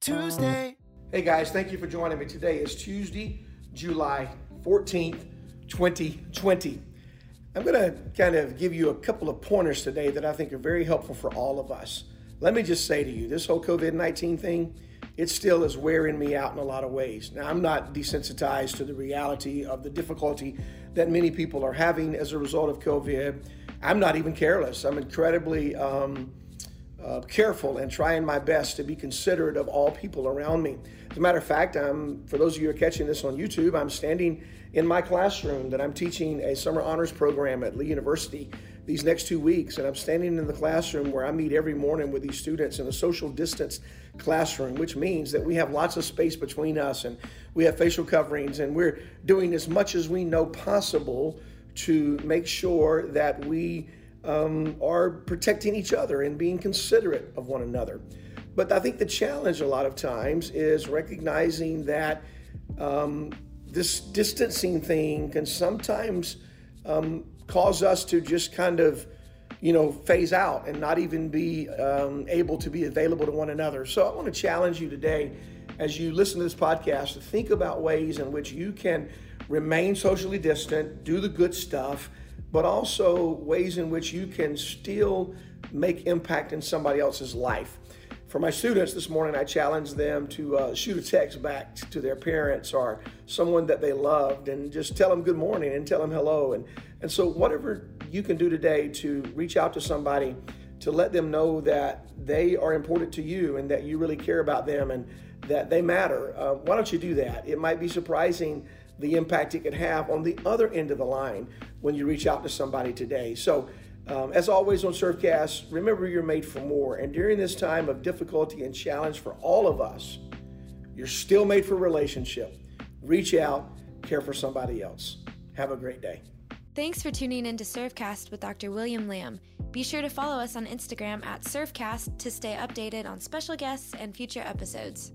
Tuesday. Hey guys, thank you for joining me. Today is Tuesday, July 14th, 2020. I'm going to kind of give you a couple of pointers today that I think are very helpful for all of us. Let me just say to you, this whole COVID 19 thing, it still is wearing me out in a lot of ways. Now, I'm not desensitized to the reality of the difficulty that many people are having as a result of COVID. I'm not even careless. I'm incredibly um, uh, careful and trying my best to be considerate of all people around me. As a matter of fact, I'm, for those of you who are catching this on YouTube, I'm standing in my classroom that I'm teaching a summer honors program at Lee University these next two weeks. And I'm standing in the classroom where I meet every morning with these students in a social distance classroom, which means that we have lots of space between us and we have facial coverings and we're doing as much as we know possible to make sure that we um, are protecting each other and being considerate of one another. But I think the challenge a lot of times is recognizing that um, this distancing thing can sometimes um, cause us to just kind of, you know, phase out and not even be um, able to be available to one another. So I want to challenge you today as you listen to this podcast to think about ways in which you can remain socially distant, do the good stuff, but also ways in which you can still make impact in somebody else's life. For my students this morning, I challenged them to uh, shoot a text back to their parents or someone that they loved and just tell them good morning and tell them hello. And, and so, whatever you can do today to reach out to somebody to let them know that they are important to you and that you really care about them and that they matter, uh, why don't you do that? It might be surprising the impact it can have on the other end of the line when you reach out to somebody today. So, um, as always on Surfcast, remember you're made for more. And during this time of difficulty and challenge for all of us, you're still made for relationship. Reach out, care for somebody else. Have a great day. Thanks for tuning in to Surfcast with Dr. William Lamb. Be sure to follow us on Instagram at Surfcast to stay updated on special guests and future episodes.